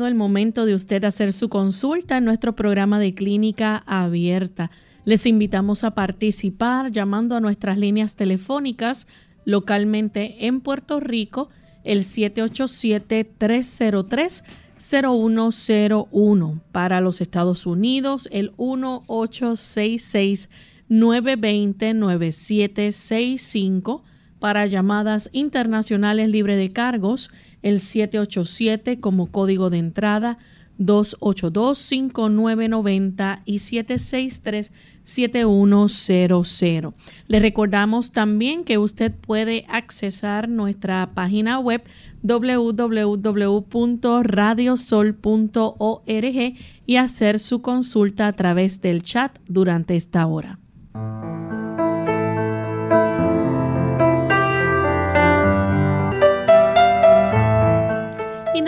El momento de usted hacer su consulta en nuestro programa de clínica abierta. Les invitamos a participar llamando a nuestras líneas telefónicas localmente en Puerto Rico, el 787-303-0101. Para los Estados Unidos, el 1866 920 9765 para llamadas internacionales libre de cargos, el 787 como código de entrada, 282-5990 y 763-7100. Le recordamos también que usted puede accesar nuestra página web www.radiosol.org y hacer su consulta a través del chat durante esta hora.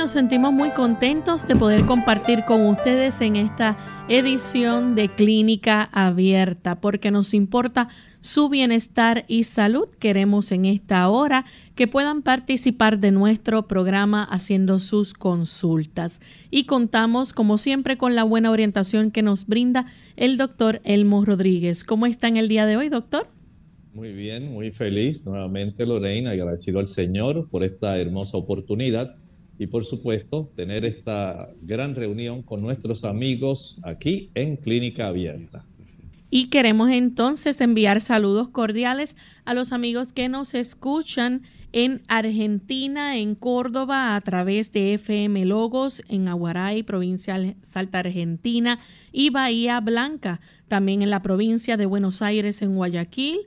Nos sentimos muy contentos de poder compartir con ustedes en esta edición de Clínica Abierta, porque nos importa su bienestar y salud. Queremos en esta hora que puedan participar de nuestro programa haciendo sus consultas. Y contamos, como siempre, con la buena orientación que nos brinda el doctor Elmo Rodríguez. ¿Cómo está en el día de hoy, doctor? Muy bien, muy feliz nuevamente, Lorena, agradecido al Señor por esta hermosa oportunidad y por supuesto tener esta gran reunión con nuestros amigos aquí en Clínica Abierta. Y queremos entonces enviar saludos cordiales a los amigos que nos escuchan en Argentina, en Córdoba, a través de FM Logos, en Aguaray, provincia Salta Argentina, y Bahía Blanca, también en la provincia de Buenos Aires, en Guayaquil.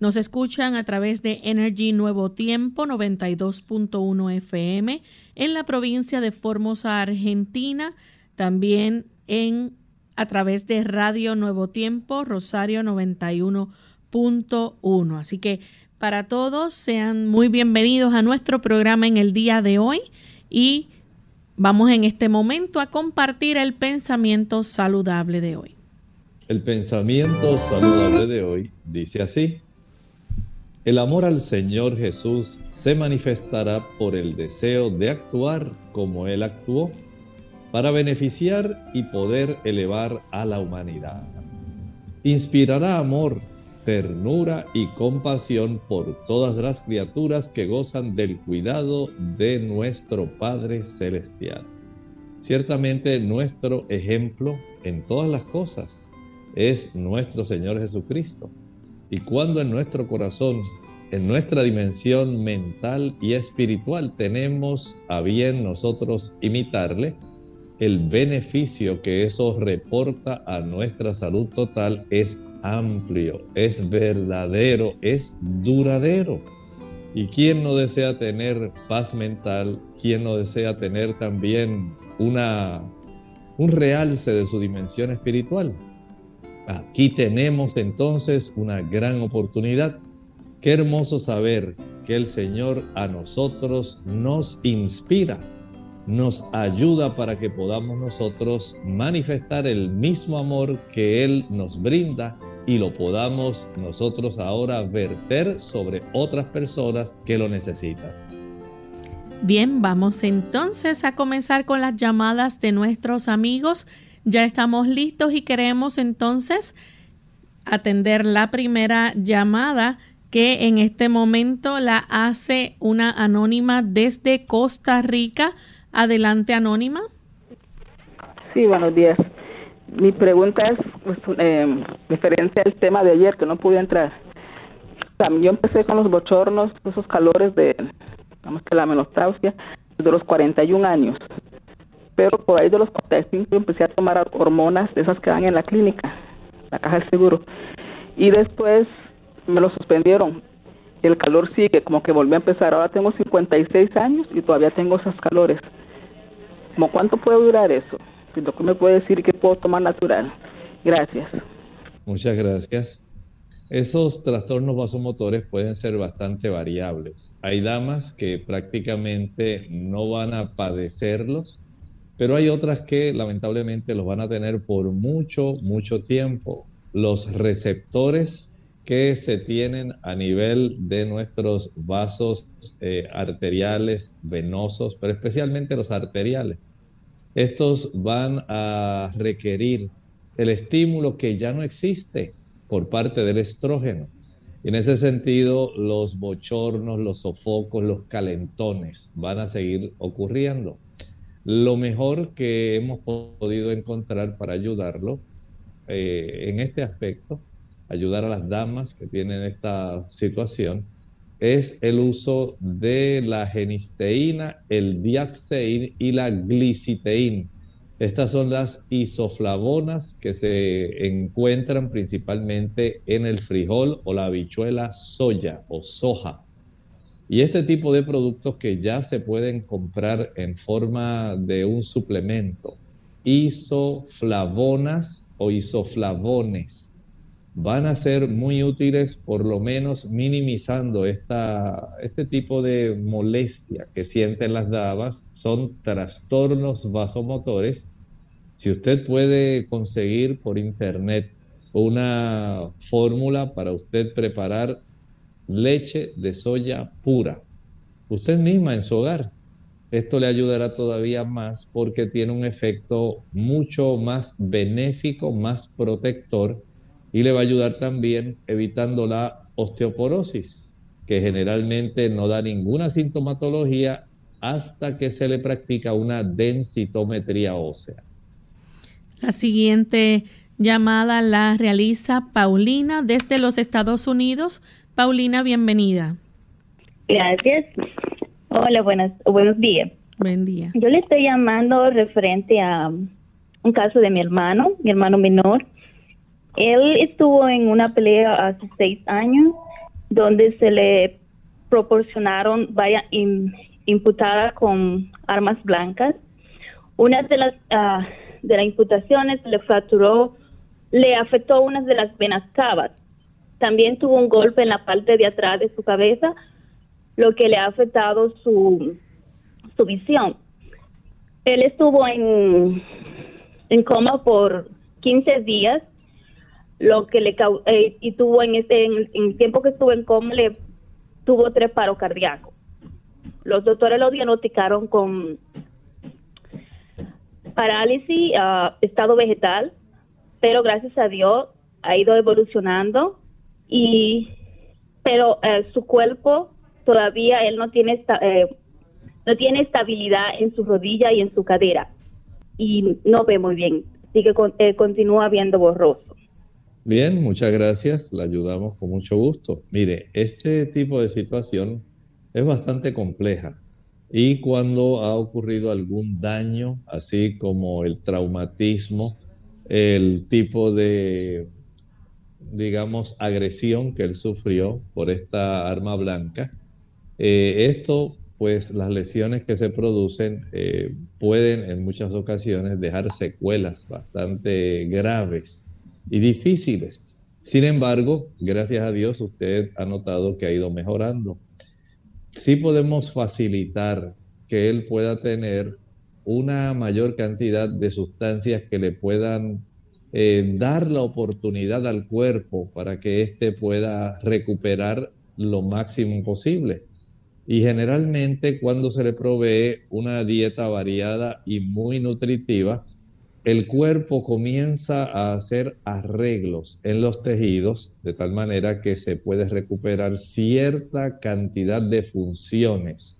Nos escuchan a través de Energy Nuevo Tiempo 92.1 FM en la provincia de Formosa, Argentina, también en a través de Radio Nuevo Tiempo, Rosario 91.1. Así que para todos sean muy bienvenidos a nuestro programa en el día de hoy y vamos en este momento a compartir el pensamiento saludable de hoy. El pensamiento saludable de hoy dice así. El amor al Señor Jesús se manifestará por el deseo de actuar como Él actuó, para beneficiar y poder elevar a la humanidad. Inspirará amor, ternura y compasión por todas las criaturas que gozan del cuidado de nuestro Padre Celestial. Ciertamente nuestro ejemplo en todas las cosas es nuestro Señor Jesucristo y cuando en nuestro corazón, en nuestra dimensión mental y espiritual tenemos a bien nosotros imitarle, el beneficio que eso reporta a nuestra salud total es amplio, es verdadero, es duradero. ¿Y quién no desea tener paz mental? ¿Quién no desea tener también una, un realce de su dimensión espiritual? Aquí tenemos entonces una gran oportunidad. Qué hermoso saber que el Señor a nosotros nos inspira, nos ayuda para que podamos nosotros manifestar el mismo amor que Él nos brinda y lo podamos nosotros ahora verter sobre otras personas que lo necesitan. Bien, vamos entonces a comenzar con las llamadas de nuestros amigos ya estamos listos y queremos entonces atender la primera llamada que en este momento la hace una anónima desde Costa Rica. Adelante, anónima. Sí, buenos días. Mi pregunta es pues, eh, referente al tema de ayer, que no pude entrar. Yo empecé con los bochornos, esos calores de, digamos que la menopausia, de los 41 años pero por ahí de los 45 empecé a tomar hormonas de esas que dan en la clínica, la caja del seguro. Y después me lo suspendieron. El calor sigue, como que volví a empezar. Ahora tengo 56 años y todavía tengo esos calores. ¿Cómo cuánto puede durar eso? Que me puede decir que puedo tomar natural. Gracias. Muchas gracias. Esos trastornos vasomotores pueden ser bastante variables. Hay damas que prácticamente no van a padecerlos, pero hay otras que lamentablemente los van a tener por mucho, mucho tiempo. Los receptores que se tienen a nivel de nuestros vasos eh, arteriales, venosos, pero especialmente los arteriales. Estos van a requerir el estímulo que ya no existe por parte del estrógeno. Y en ese sentido, los bochornos, los sofocos, los calentones van a seguir ocurriendo. Lo mejor que hemos podido encontrar para ayudarlo eh, en este aspecto, ayudar a las damas que tienen esta situación, es el uso de la genisteína, el diaceín y la gliciteína estas son las isoflavonas que se encuentran principalmente en el frijol o la habichuela soya o soja. Y este tipo de productos que ya se pueden comprar en forma de un suplemento, isoflavonas o isoflavones, van a ser muy útiles por lo menos minimizando esta, este tipo de molestia que sienten las damas. Son trastornos vasomotores. Si usted puede conseguir por internet una fórmula para usted preparar leche de soya pura, usted misma en su hogar, esto le ayudará todavía más porque tiene un efecto mucho más benéfico, más protector y le va a ayudar también evitando la osteoporosis, que generalmente no da ninguna sintomatología hasta que se le practica una densitometría ósea. La siguiente llamada la realiza Paulina desde los Estados Unidos. Paulina, bienvenida. Gracias. Hola, buenas, buenos días. Buen día. Yo le estoy llamando referente a un caso de mi hermano, mi hermano menor. Él estuvo en una pelea hace seis años donde se le proporcionaron varias imputadas con armas blancas. Una de las uh, de las imputaciones le fracturó, le afectó una de las venas cavas. También tuvo un golpe en la parte de atrás de su cabeza, lo que le ha afectado su, su visión. Él estuvo en, en coma por 15 días lo que le eh, y tuvo en este en, el tiempo que estuvo en coma le tuvo tres paros cardíacos. Los doctores lo diagnosticaron con parálisis, uh, estado vegetal, pero gracias a Dios ha ido evolucionando y pero eh, su cuerpo todavía él no tiene esta, eh, no tiene estabilidad en su rodilla y en su cadera y no ve muy bien, así que continúa viendo borroso. Bien, muchas gracias. La ayudamos con mucho gusto. Mire, este tipo de situación es bastante compleja y cuando ha ocurrido algún daño, así como el traumatismo, el tipo de, digamos, agresión que él sufrió por esta arma blanca, eh, esto, pues las lesiones que se producen eh, pueden en muchas ocasiones dejar secuelas bastante graves y difíciles. Sin embargo, gracias a Dios, usted ha notado que ha ido mejorando. Sí podemos facilitar que él pueda tener una mayor cantidad de sustancias que le puedan eh, dar la oportunidad al cuerpo para que éste pueda recuperar lo máximo posible. Y generalmente cuando se le provee una dieta variada y muy nutritiva, el cuerpo comienza a hacer arreglos en los tejidos de tal manera que se puede recuperar cierta cantidad de funciones.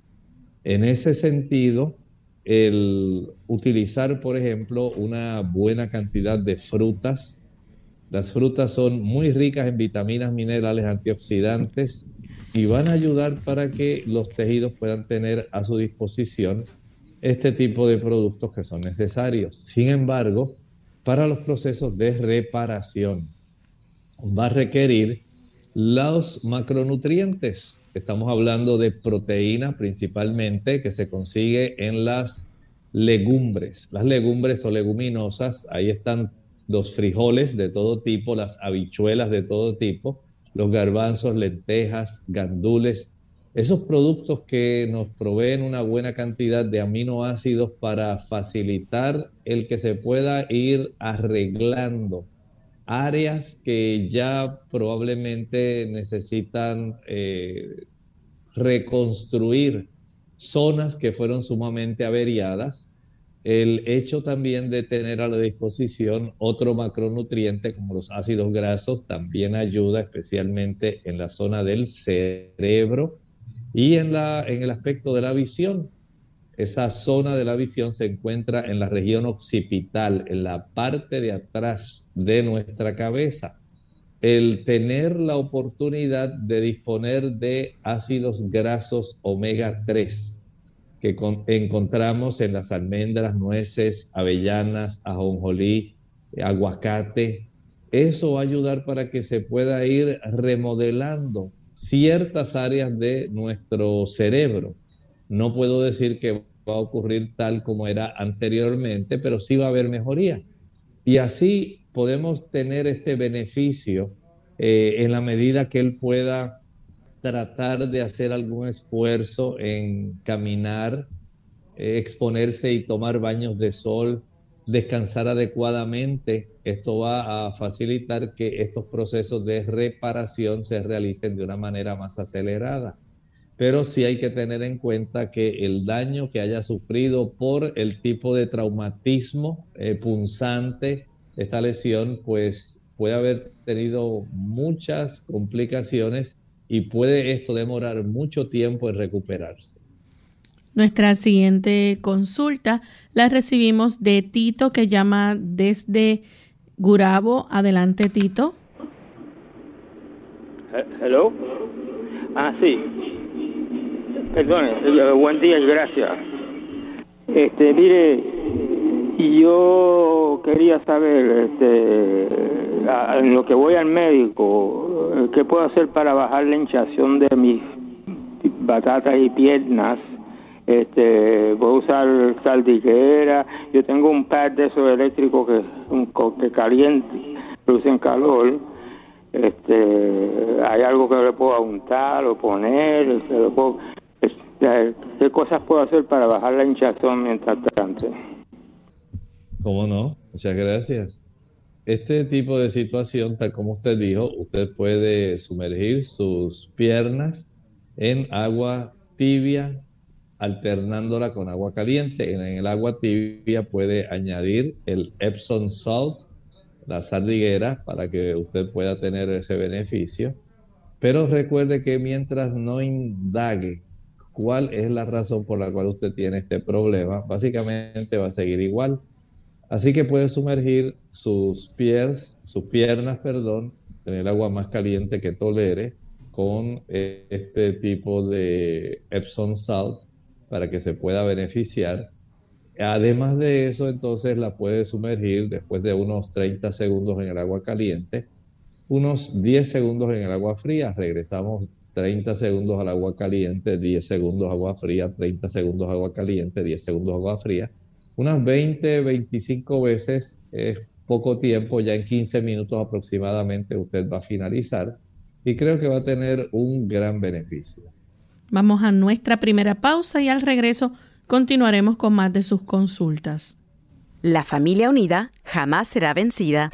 En ese sentido, el utilizar, por ejemplo, una buena cantidad de frutas. Las frutas son muy ricas en vitaminas, minerales, antioxidantes y van a ayudar para que los tejidos puedan tener a su disposición este tipo de productos que son necesarios. Sin embargo, para los procesos de reparación va a requerir los macronutrientes. Estamos hablando de proteína principalmente que se consigue en las legumbres. Las legumbres o leguminosas, ahí están los frijoles de todo tipo, las habichuelas de todo tipo, los garbanzos, lentejas, gandules, esos productos que nos proveen una buena cantidad de aminoácidos para facilitar el que se pueda ir arreglando áreas que ya probablemente necesitan eh, reconstruir zonas que fueron sumamente averiadas. El hecho también de tener a la disposición otro macronutriente como los ácidos grasos también ayuda especialmente en la zona del cerebro y en, la, en el aspecto de la visión. Esa zona de la visión se encuentra en la región occipital, en la parte de atrás de nuestra cabeza. El tener la oportunidad de disponer de ácidos grasos omega 3 que encontramos en las almendras, nueces, avellanas, ajonjolí, aguacate, eso va a ayudar para que se pueda ir remodelando ciertas áreas de nuestro cerebro. No puedo decir que va a ocurrir tal como era anteriormente, pero sí va a haber mejoría. Y así podemos tener este beneficio eh, en la medida que él pueda tratar de hacer algún esfuerzo en caminar, eh, exponerse y tomar baños de sol, descansar adecuadamente. Esto va a facilitar que estos procesos de reparación se realicen de una manera más acelerada. Pero sí hay que tener en cuenta que el daño que haya sufrido por el tipo de traumatismo eh, punzante, esta lesión, pues puede haber tenido muchas complicaciones y puede esto demorar mucho tiempo en recuperarse. Nuestra siguiente consulta la recibimos de Tito que llama desde Gurabo. Adelante, Tito. Hello. Ah, sí. Perdone, buen día y gracias. Este, mire, yo quería saber, este, en lo que voy al médico, ¿qué puedo hacer para bajar la hinchación de mis batatas y piernas? este puedo usar saldiguera yo tengo un pad de esos eléctricos que un que caliente producen calor este hay algo que le puedo untar o poner este, este, qué cosas puedo hacer para bajar la hinchazón mientras tanto cómo no muchas gracias este tipo de situación tal como usted dijo usted puede sumergir sus piernas en agua tibia alternándola con agua caliente. En el agua tibia puede añadir el Epsom salt, la sardiguera, para que usted pueda tener ese beneficio. Pero recuerde que mientras no indague cuál es la razón por la cual usted tiene este problema, básicamente va a seguir igual. Así que puede sumergir sus pies, sus piernas, perdón, en el agua más caliente que tolere con este tipo de Epsom salt para que se pueda beneficiar. Además de eso, entonces la puede sumergir después de unos 30 segundos en el agua caliente, unos 10 segundos en el agua fría, regresamos 30 segundos al agua caliente, 10 segundos agua fría, 30 segundos agua caliente, 10 segundos agua fría. Unas 20, 25 veces es poco tiempo, ya en 15 minutos aproximadamente usted va a finalizar y creo que va a tener un gran beneficio. Vamos a nuestra primera pausa y al regreso continuaremos con más de sus consultas. La familia unida jamás será vencida.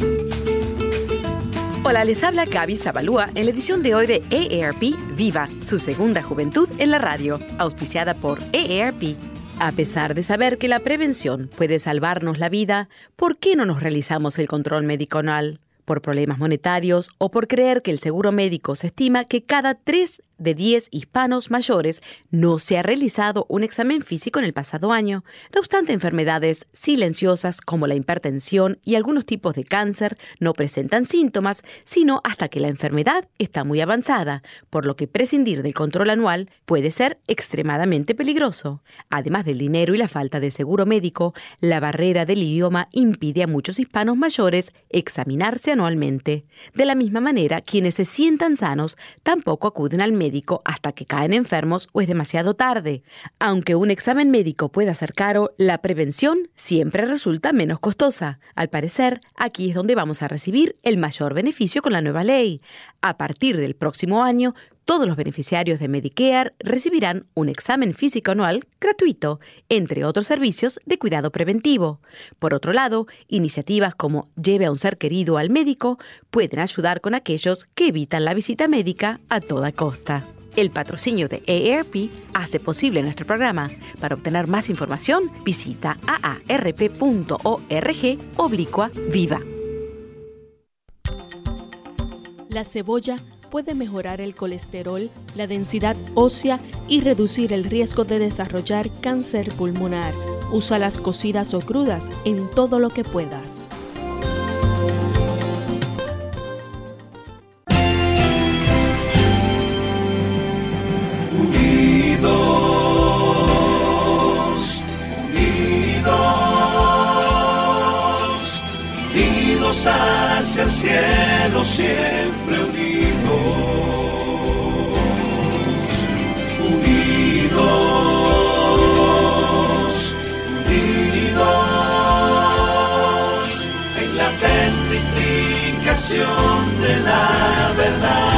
Hola, les habla Gaby Zabalúa en la edición de hoy de EARP Viva, su segunda juventud en la radio, auspiciada por EARP. A pesar de saber que la prevención puede salvarnos la vida, ¿por qué no nos realizamos el control médico anual? ¿Por problemas monetarios o por creer que el seguro médico se estima que cada tres de 10 hispanos mayores no se ha realizado un examen físico en el pasado año. No obstante, enfermedades silenciosas como la hipertensión y algunos tipos de cáncer no presentan síntomas, sino hasta que la enfermedad está muy avanzada, por lo que prescindir del control anual puede ser extremadamente peligroso. Además del dinero y la falta de seguro médico, la barrera del idioma impide a muchos hispanos mayores examinarse anualmente. De la misma manera, quienes se sientan sanos tampoco acuden al médico hasta que caen enfermos o es demasiado tarde. Aunque un examen médico pueda ser caro, la prevención siempre resulta menos costosa. Al parecer, aquí es donde vamos a recibir el mayor beneficio con la nueva ley. A partir del próximo año, todos los beneficiarios de Medicare recibirán un examen físico anual gratuito, entre otros servicios de cuidado preventivo. Por otro lado, iniciativas como Lleve a un ser querido al médico pueden ayudar con aquellos que evitan la visita médica a toda costa. El patrocinio de AARP hace posible nuestro programa. Para obtener más información, visita aarp.org oblicua viva. La cebolla puede mejorar el colesterol, la densidad ósea y reducir el riesgo de desarrollar cáncer pulmonar. Usa las cocidas o crudas en todo lo que puedas. Unidos, unidos, unidos hacia el cielo siempre unidos, unidos en la testificación de la verdad,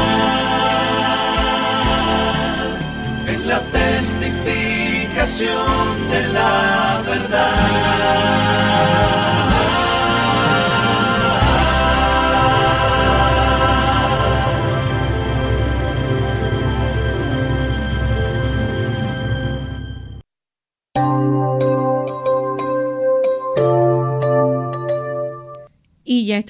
en la testificación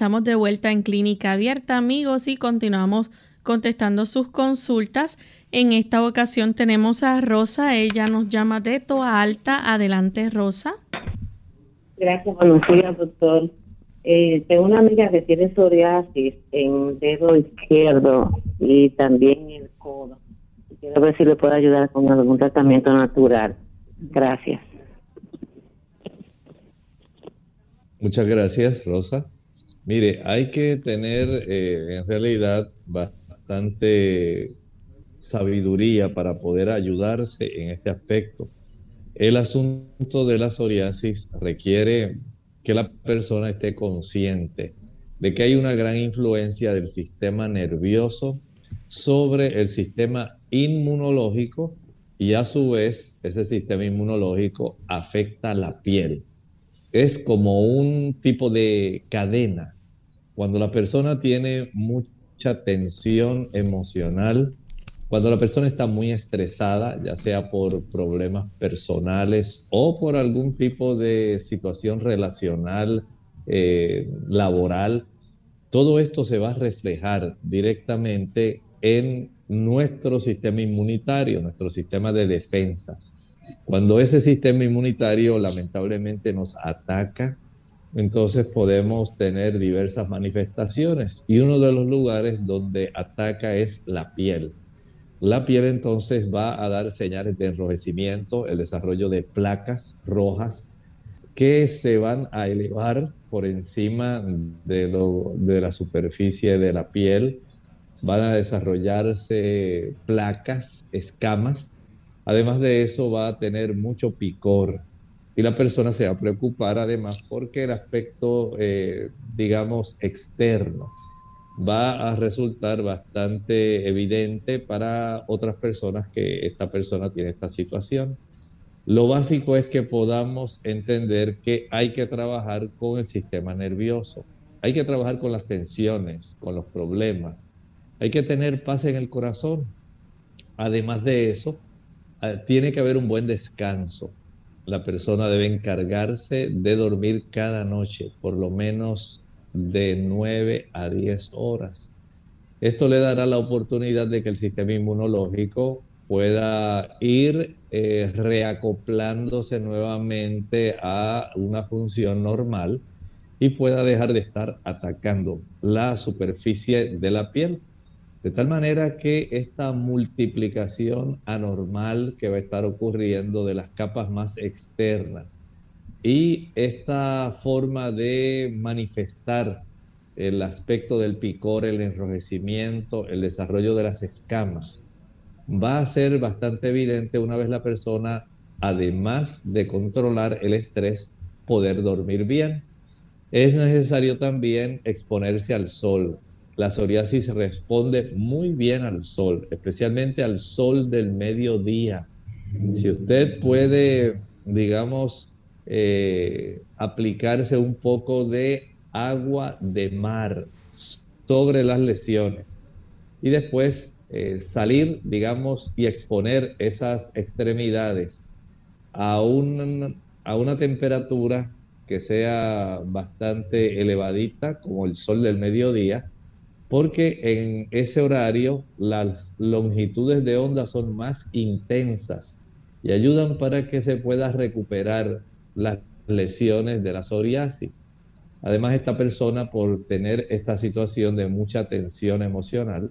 estamos de vuelta en Clínica Abierta, amigos, y continuamos contestando sus consultas. En esta ocasión tenemos a Rosa, ella nos llama de Toa Alta. Adelante, Rosa. Gracias, buenos días, doctor. Eh, tengo una amiga que tiene psoriasis en el dedo izquierdo y también en el codo. Quiero ver si le puedo ayudar con algún tratamiento natural. Gracias. Muchas gracias, Rosa. Mire, hay que tener eh, en realidad bastante sabiduría para poder ayudarse en este aspecto. El asunto de la psoriasis requiere que la persona esté consciente de que hay una gran influencia del sistema nervioso sobre el sistema inmunológico y a su vez ese sistema inmunológico afecta la piel es como un tipo de cadena. Cuando la persona tiene mucha tensión emocional, cuando la persona está muy estresada, ya sea por problemas personales o por algún tipo de situación relacional, eh, laboral, todo esto se va a reflejar directamente en nuestro sistema inmunitario, nuestro sistema de defensas. Cuando ese sistema inmunitario lamentablemente nos ataca, entonces podemos tener diversas manifestaciones y uno de los lugares donde ataca es la piel. La piel entonces va a dar señales de enrojecimiento, el desarrollo de placas rojas que se van a elevar por encima de, la superficie de la piel. Van a desarrollarse placas, escamas Además de eso va a tener mucho picor y la persona se va a preocupar además porque el aspecto, eh, digamos, externo va a resultar bastante evidente para otras personas que esta persona tiene esta situación. Lo básico es que podamos entender que hay que trabajar con el sistema nervioso, hay que trabajar con las tensiones, con los problemas, hay que tener paz en el corazón. Además de eso, tiene que haber un buen descanso. La persona debe encargarse de dormir cada noche por lo menos de 9 a 10 horas. Esto le dará la oportunidad de que el sistema inmunológico pueda ir eh, reacoplándose nuevamente a una función normal y pueda dejar de estar atacando la superficie de la piel. De tal manera que esta multiplicación anormal que va a estar ocurriendo de las capas más externas y esta forma de manifestar el aspecto del picor, el enrojecimiento, el desarrollo de las escamas, va a ser bastante evidente una vez la persona, además de controlar el estrés, poder dormir bien. Es necesario también exponerse al sol. La psoriasis responde muy bien al sol, especialmente al sol del mediodía. Si usted puede, digamos, eh, aplicarse un poco de agua de mar sobre las lesiones y después eh, salir, digamos, y exponer esas extremidades a, a una temperatura que sea bastante elevadita, como el sol del mediodía, porque en ese horario las longitudes de onda son más intensas y ayudan para que se pueda recuperar las lesiones de la psoriasis. Además, esta persona, por tener esta situación de mucha tensión emocional,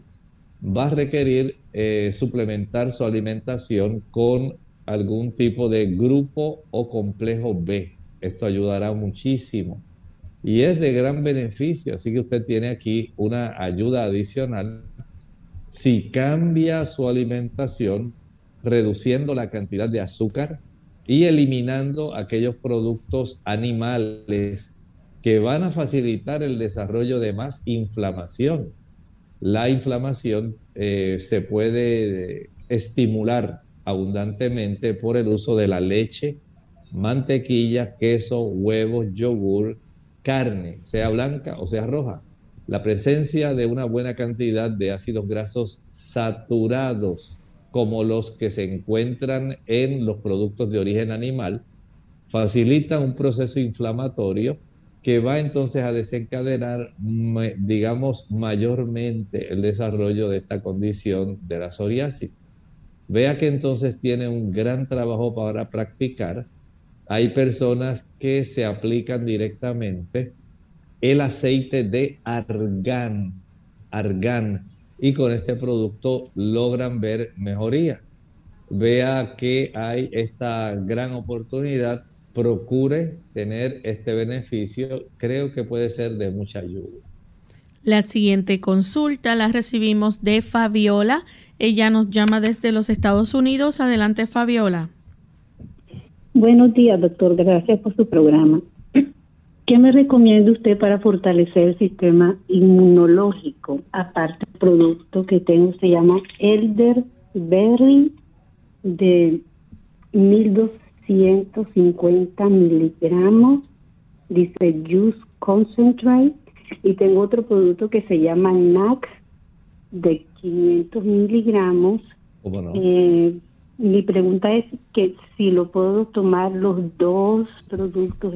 va a requerir eh, suplementar su alimentación con algún tipo de grupo o complejo B. Esto ayudará muchísimo y es de gran beneficio, así que usted tiene aquí una ayuda adicional si cambia su alimentación reduciendo la cantidad de azúcar y eliminando aquellos productos animales que van a facilitar el desarrollo de más inflamación. La inflamación eh, se puede estimular abundantemente por el uso de la leche, mantequilla, queso, huevos, yogur, carne, sea blanca o sea roja. La presencia de una buena cantidad de ácidos grasos saturados, como los que se encuentran en los productos de origen animal, facilita un proceso inflamatorio que va entonces a desencadenar, digamos, mayormente el desarrollo de esta condición de la psoriasis. Vea que entonces tiene un gran trabajo para practicar. Hay personas que se aplican directamente el aceite de argán, argán, y con este producto logran ver mejoría. Vea que hay esta gran oportunidad procure tener este beneficio, creo que puede ser de mucha ayuda. La siguiente consulta la recibimos de Fabiola. Ella nos llama desde los Estados Unidos. Adelante, Fabiola. Buenos días, doctor. Gracias por su programa. ¿Qué me recomienda usted para fortalecer el sistema inmunológico? Aparte del producto que tengo, se llama Elderberry de 1200 150 miligramos, dice Juice Concentrate, y tengo otro producto que se llama NAC de 500 miligramos. Eh, mi pregunta es que si lo puedo tomar los dos productos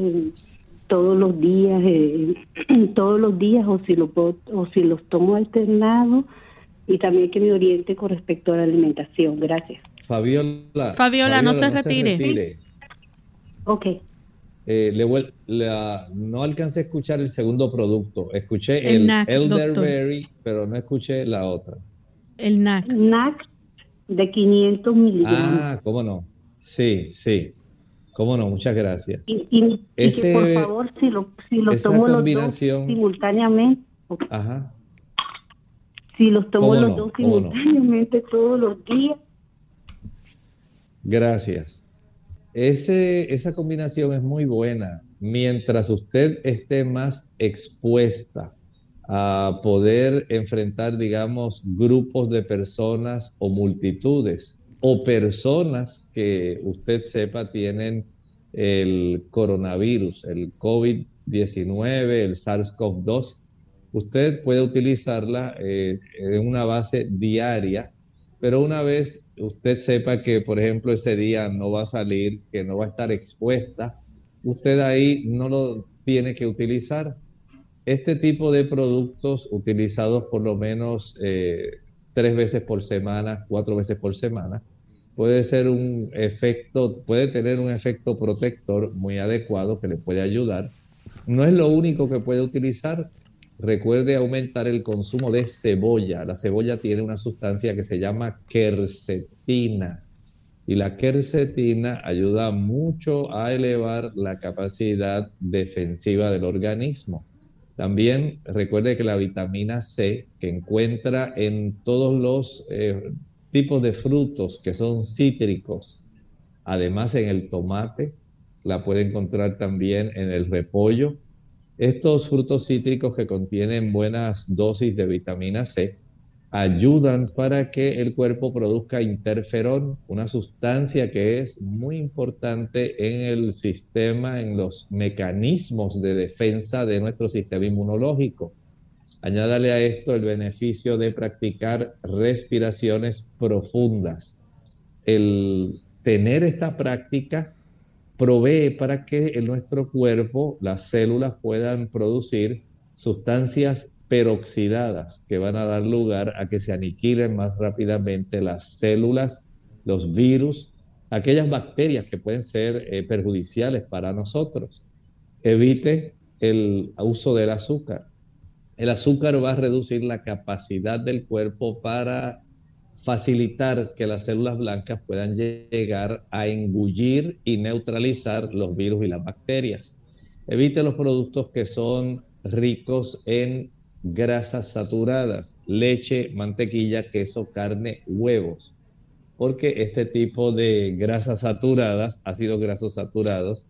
todos los días, eh, todos los días, o si lo puedo, o si los tomo alternados, y también que me oriente con respecto a la alimentación. Gracias. Fabiola. Fabiola, no, se, retire. Ok. Eh, le, no alcancé a escuchar el segundo producto. Escuché el, Elderberry, pero no escuché la otra. El NAC. NAC de 500 miligramos. Ah, cómo no. Sí, sí. Cómo no, muchas gracias. Y, que por favor, si lo, si los tomo los dos simultáneamente. Ajá. Si los tomo los dos simultáneamente todos los días. Gracias. Ese, esa combinación es muy buena. Mientras usted esté más expuesta a poder enfrentar, digamos, grupos de personas o multitudes o personas que usted sepa tienen el coronavirus, el COVID-19, el SARS-CoV-2, usted puede utilizarla eh, en una base diaria, pero una vez usted sepa que, por ejemplo, ese día no va a salir, que no va a estar expuesta, usted ahí no lo tiene que utilizar. Este tipo de productos utilizados por lo menos eh, tres veces por semana, cuatro veces por semana, puede ser un efecto, puede tener un efecto protector muy adecuado que le puede ayudar. No es lo único que puede utilizar. Recuerde aumentar el consumo de cebolla. La cebolla tiene una sustancia que se llama quercetina. Y la quercetina ayuda mucho a elevar la capacidad defensiva del organismo. También recuerde que la vitamina C, que encuentra en todos los eh, tipos de frutos que son cítricos, además en el tomate, la puede encontrar también en el repollo. Estos frutos cítricos que contienen buenas dosis de vitamina C ayudan para que el cuerpo produzca interferón, una sustancia que es muy importante en el sistema, en los mecanismos de defensa de nuestro sistema inmunológico. Añádale a esto el beneficio de practicar respiraciones profundas. El tener esta práctica provee para que en nuestro cuerpo las células puedan producir sustancias peroxidadas que van a dar lugar a que se aniquilen más rápidamente las células, los virus, aquellas bacterias que pueden ser eh, perjudiciales para nosotros. Evite el uso del azúcar. El azúcar va a reducir la capacidad del cuerpo para facilitar que las células blancas puedan llegar a engullir y neutralizar los virus y las bacterias. Evite los productos que son ricos en grasas saturadas, leche, mantequilla, queso, carne, huevos. Porque este tipo de grasas saturadas, ácidos grasos saturados,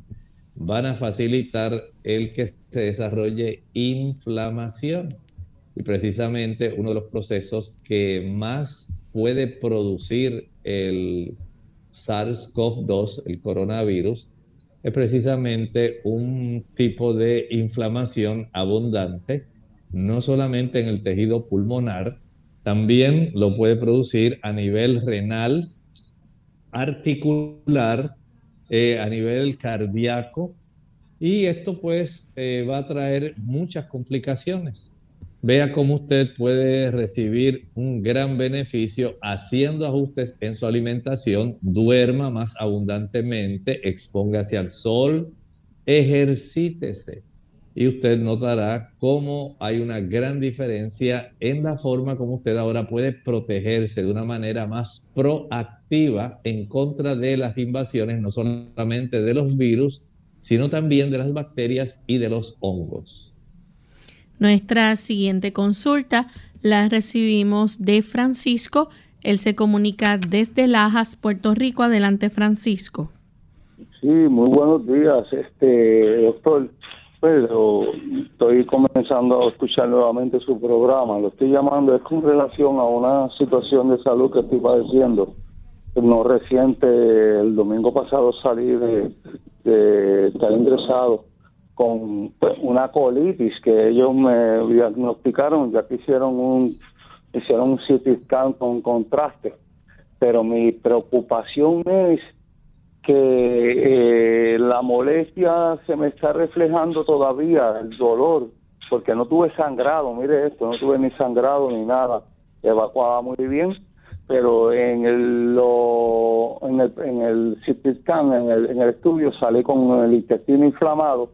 van a facilitar el que se desarrolle inflamación. Y precisamente uno de los procesos que más puede producir el SARS-CoV-2, el coronavirus, es precisamente un tipo de inflamación abundante no solamente en el tejido pulmonar, también lo puede producir a nivel renal, articular, eh, a nivel cardíaco, y esto pues eh, va a traer muchas complicaciones. Vea cómo usted puede recibir un gran beneficio haciendo ajustes en su alimentación, duerma más abundantemente, expóngase al sol, ejercítese y usted notará cómo hay una gran diferencia en la forma como usted ahora puede protegerse de una manera más proactiva en contra de las invasiones, no solamente de los virus, sino también de las bacterias y de los hongos. Nuestra siguiente consulta la recibimos de Francisco. Él se comunica desde Lajas, Puerto Rico. Adelante, Francisco. Sí, muy buenos días, este doctor estoy comenzando a escuchar nuevamente su programa. Lo estoy llamando es con relación a una situación de salud que estoy padeciendo. No reciente, el domingo pasado salí de, estar ingresado con una colitis que ellos me diagnosticaron, ya que hicieron un, hicieron un CT scan con contraste. Pero mi preocupación es que eh, la molestia se me está reflejando todavía, el dolor, porque no tuve sangrado, mire esto, no tuve ni sangrado ni nada, evacuaba muy bien, pero en el, lo, en el, en el en el, en el estudio, salí con el intestino inflamado,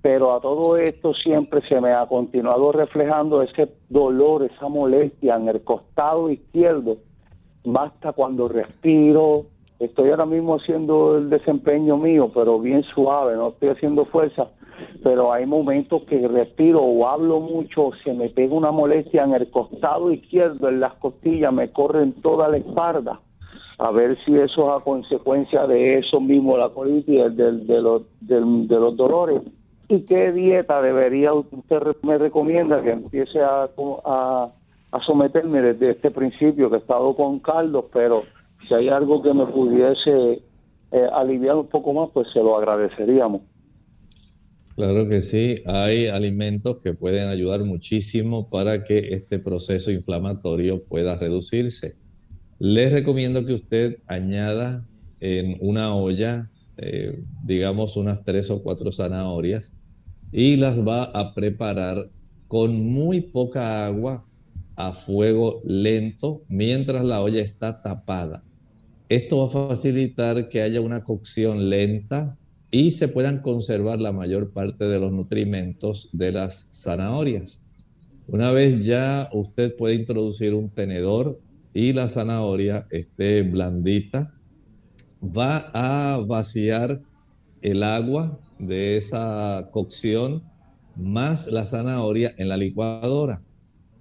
pero a todo esto siempre se me ha continuado reflejando ese dolor, esa molestia en el costado izquierdo, basta cuando respiro, Estoy ahora mismo haciendo el desempeño mío, pero bien suave, no estoy haciendo fuerza, pero hay momentos que respiro o hablo mucho, se me pega una molestia en el costado izquierdo, en las costillas, me corren toda la espalda. A ver si eso es a consecuencia de eso mismo, la colitis, de, de, los, de, los dolores. ¿Y qué dieta debería usted me recomienda que empiece a, a, a someterme desde este principio, que he estado con caldos, pero si hay algo que me pudiese eh, aliviar un poco más, pues se lo agradeceríamos. Claro que sí, hay alimentos que pueden ayudar muchísimo para que este proceso inflamatorio pueda reducirse. Les recomiendo que usted añada en una olla, eh, digamos, unas tres o cuatro zanahorias y las va a preparar con muy poca agua a fuego lento mientras la olla está tapada. Esto va a facilitar que haya una cocción lenta y se puedan conservar la mayor parte de los nutrimentos de las zanahorias. Una vez ya usted puede introducir un tenedor y la zanahoria esté blandita, va a vaciar el agua de esa cocción más la zanahoria en la licuadora.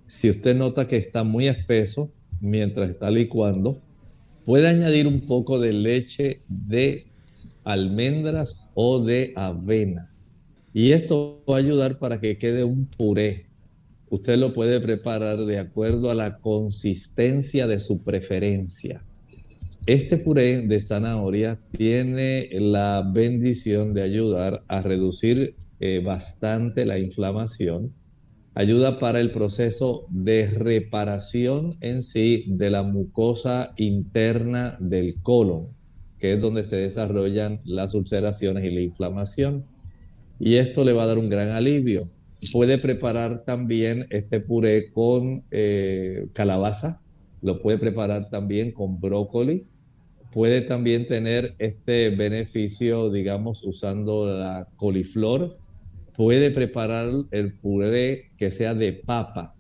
Si usted nota que está muy espeso mientras está licuando, puede añadir un poco de leche de almendras o de avena. Y esto va a ayudar para que quede un puré. Usted lo puede preparar de acuerdo a la consistencia de su preferencia. Este puré de zanahoria tiene la bendición de ayudar a reducir eh, bastante la inflamación, ayuda para el proceso de reparación en sí de la mucosa interna del colon, que es donde se desarrollan las ulceraciones y la inflamación. Y esto le va a dar un gran alivio. Puede preparar también este puré con eh, calabaza, lo puede preparar también con brócoli, puede también tener este beneficio, digamos, usando la coliflor, puede preparar el puré que sea de papa.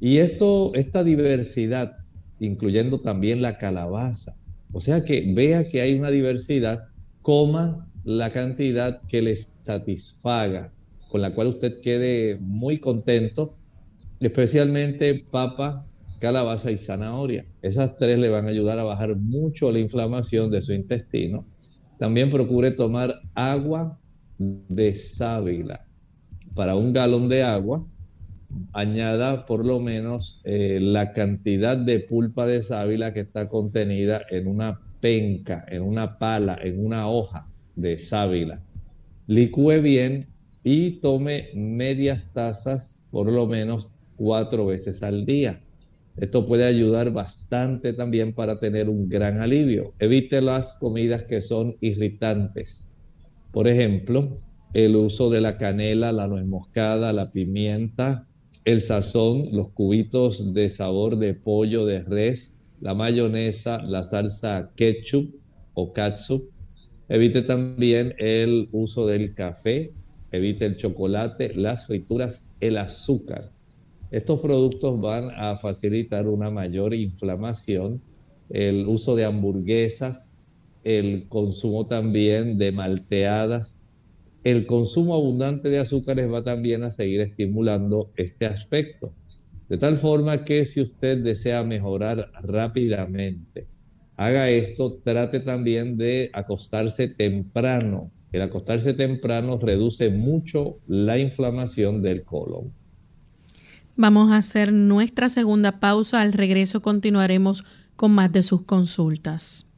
Y esto, esta diversidad, incluyendo también la calabaza, o sea que vea que hay una diversidad, coma la cantidad que le satisfaga, con la cual usted quede muy contento, especialmente papa, calabaza y zanahoria. Esas tres le van a ayudar a bajar mucho la inflamación de su intestino. También procure tomar agua de sábila. Para un galón de agua, añada por lo menos eh, la cantidad de pulpa de sábila que está contenida en una penca, en una pala, en una hoja de sábila. Licúe bien y tome medias tazas por lo menos cuatro veces al día. Esto puede ayudar bastante también para tener un gran alivio. Evite las comidas que son irritantes. Por ejemplo, el uso de la canela, la nuez moscada, la pimienta, el sazón, los cubitos de sabor de pollo, de res, la mayonesa, la salsa ketchup o catsup. Evite también el uso del café, evite el chocolate, las frituras, el azúcar. Estos productos van a facilitar una mayor inflamación, el uso de hamburguesas, el consumo también de malteadas, el consumo abundante de azúcares va también a seguir estimulando este aspecto. De tal forma que si usted desea mejorar rápidamente, haga esto, trate también de acostarse temprano. El acostarse temprano reduce mucho la inflamación del colon. Vamos a hacer nuestra segunda pausa. Al regreso continuaremos con más de sus consultas.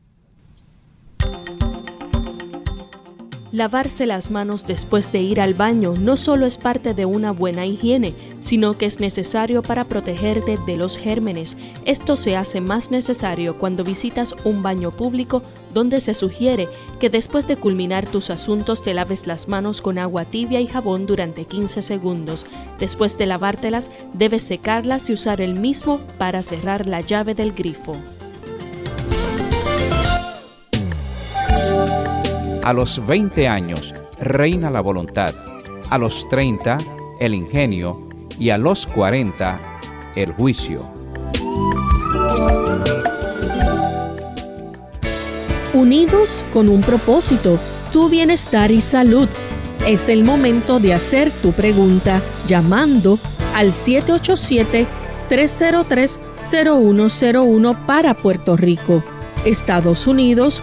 Lavarse las manos después de ir al baño no solo es parte de una buena higiene, sino que es necesario para protegerte de los gérmenes. Esto se hace más necesario cuando visitas un baño público donde se sugiere que después de culminar tus asuntos te laves las manos con agua tibia y jabón durante 15 segundos. Después de lavártelas, debes secarlas y usar el mismo para cerrar la llave del grifo. A los 20 años reina la voluntad, a los 30 el ingenio y a los 40 el juicio. Unidos con un propósito, tu bienestar y salud. Es el momento de hacer tu pregunta llamando al 787-303-0101 para Puerto Rico, Estados Unidos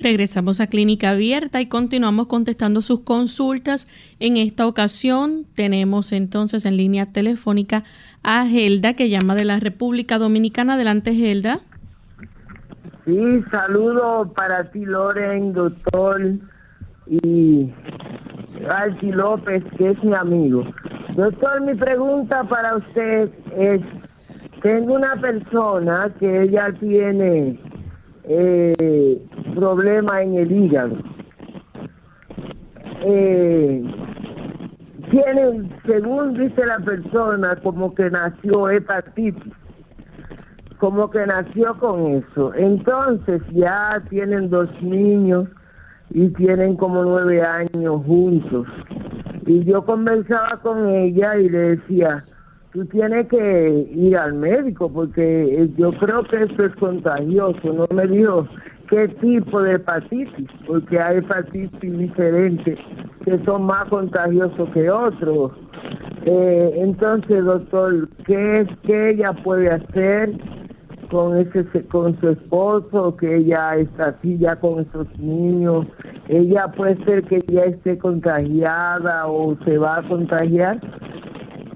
Regresamos a Clínica Abierta y continuamos contestando sus consultas. En esta ocasión tenemos entonces en línea telefónica a Gelda que llama de la República Dominicana. Adelante, Gelda. Sí, saludo para ti, Loren, doctor, y Alci López, que es mi amigo. Doctor, mi pregunta para usted es, tengo una persona que ella tiene eh, problema en el hígado. Eh, tiene, según dice la persona, como que nació hepatitis, como que nació con eso. Entonces ya tienen dos niños y tienen como nueve años juntos. Y yo conversaba con ella y le decía, tú tienes que ir al médico porque eh, yo creo que esto es contagioso. No me dijo qué tipo de hepatitis, porque hay hepatitis diferentes que son más contagiosos que otros. Eh, entonces, doctor, ¿qué es que ella puede hacer con ese con su esposo, que ella está así ya con esos niños? Ella puede ser que ya esté contagiada o se va a contagiar.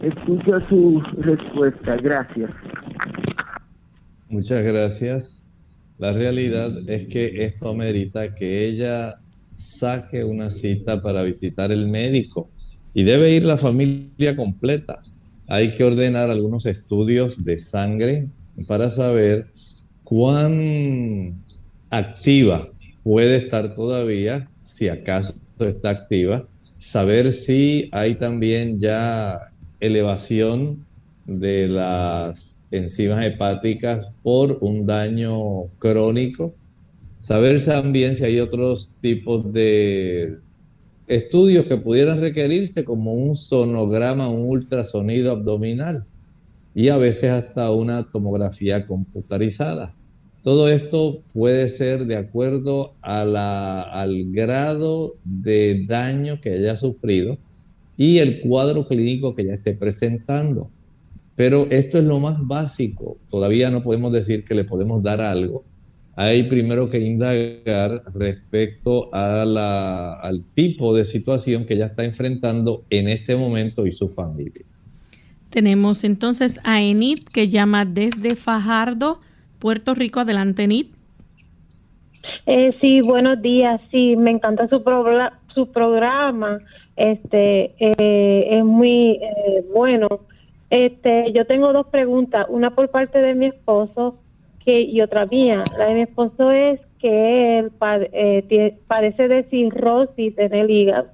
Escucho su respuesta. Gracias. Muchas gracias. La realidad es que esto amerita que ella saque una cita para visitar el médico y debe ir la familia completa. Hay que ordenar algunos estudios de sangre para saber cuán activa puede estar todavía, si acaso está activa, saber si hay también ya elevación de las enzimas hepáticas por un daño crónico. Saber también si hay otros tipos de estudios que pudieran requerirse como un sonograma, un ultrasonido abdominal y a veces hasta una tomografía computarizada. Todo esto puede ser de acuerdo al grado de daño que haya sufrido y el cuadro clínico que ya esté presentando. Pero esto es lo más básico. Todavía no podemos decir que le podemos dar algo. Hay primero que indagar respecto a la, al tipo de situación que ya está enfrentando en este momento y su familia. Tenemos entonces a Enid que llama desde Fajardo, Puerto Rico. Adelante, Enid. Eh, sí, buenos días. Sí, me encanta su, su programa este eh, es muy eh, bueno. Este, yo tengo dos preguntas, una por parte de mi esposo que y otra mía. La de mi esposo es que él eh, padece de cirrosis en el hígado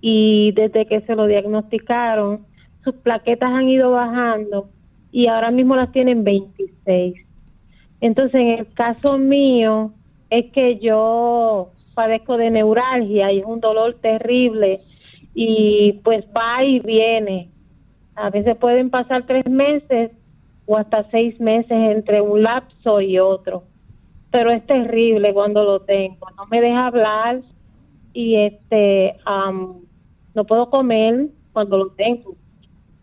y desde que se lo diagnosticaron, sus plaquetas han ido bajando y ahora mismo las tienen 26. Entonces, en el caso mío, es que yo padezco de neuralgia y es un dolor terrible y pues va y viene. A veces pueden pasar tres meses o hasta seis meses entre un lapso y otro. Pero es terrible cuando lo tengo. No me deja hablar y este no puedo comer cuando lo tengo.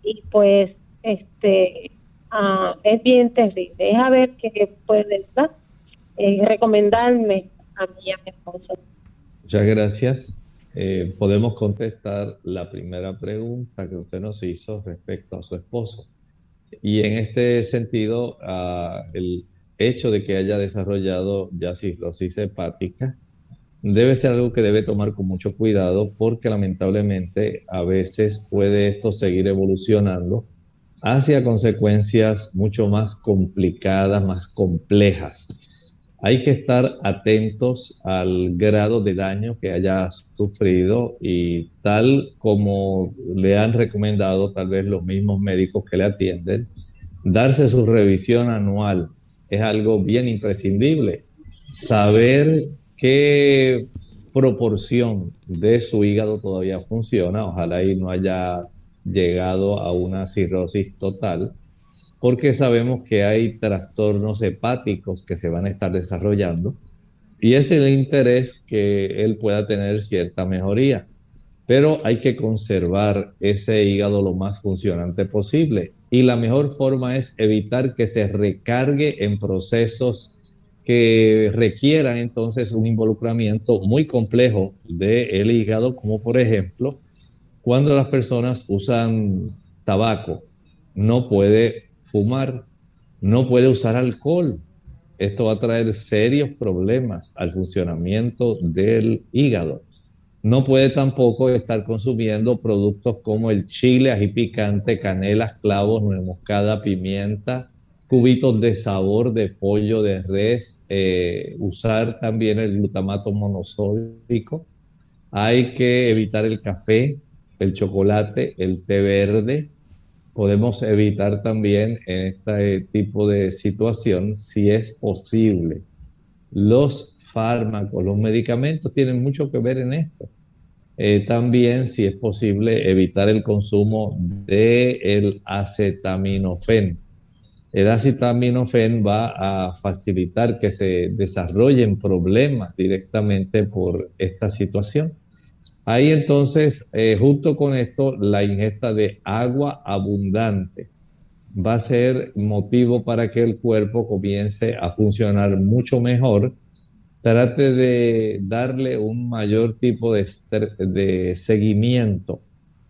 Y pues este ah, es bien terrible. Es a ver qué puede eh, recomendarme a mí a mi esposo. Muchas gracias. Eh, podemos contestar la primera pregunta que usted nos hizo respecto a su esposo. Y en este sentido, ah, el hecho de que haya desarrollado ya cirrosis hepática debe ser algo que debe tomar con mucho cuidado porque lamentablemente a veces puede esto seguir evolucionando hacia consecuencias mucho más complicadas, más complejas hay que estar atentos al grado de daño que haya sufrido y tal como le han recomendado tal vez los mismos médicos que le atienden, darse su revisión anual es algo bien imprescindible. Saber qué proporción de su hígado todavía funciona, ojalá y no haya llegado a una cirrosis total porque sabemos que hay trastornos hepáticos que se van a estar desarrollando y es el interés que él pueda tener cierta mejoría. Pero hay que conservar ese hígado lo más funcionante posible y la mejor forma es evitar que se recargue en procesos que requieran entonces un involucramiento muy complejo del hígado, como por ejemplo cuando las personas usan tabaco, no puede fumar, no puede usar alcohol. Esto va a traer serios problemas al funcionamiento del hígado. No puede tampoco estar consumiendo productos como el chile, ají picante, canela, clavos, nuez moscada, pimienta, cubitos de sabor de pollo, de res, eh, usar también el glutamato monosódico. Hay que evitar el café, el chocolate, el té verde. Podemos evitar también en este tipo de situación, si es posible, los fármacos, los medicamentos tienen mucho que ver en esto. Eh, también, si es posible, evitar el consumo del el acetaminofén. El acetaminofén va a facilitar que se desarrollen problemas directamente por esta situación. Ahí entonces, eh, junto con esto, la ingesta de agua abundante va a ser motivo para que el cuerpo comience a funcionar mucho mejor. Trate de darle un mayor tipo de, seguimiento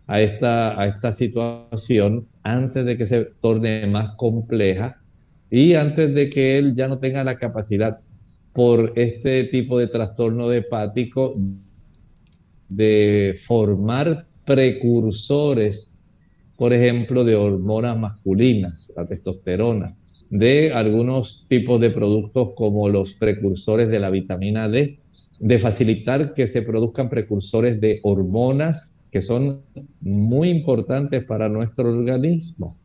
a esta, a esta situación antes de que se torne más compleja y antes de que él ya no tenga la capacidad por este tipo de trastorno hepático de formar precursores, por ejemplo, de hormonas masculinas, la testosterona de algunos tipos de productos como los precursores de la vitamina D, de facilitar que se produzcan precursores de hormonas que son muy importantes para nuestro organismo.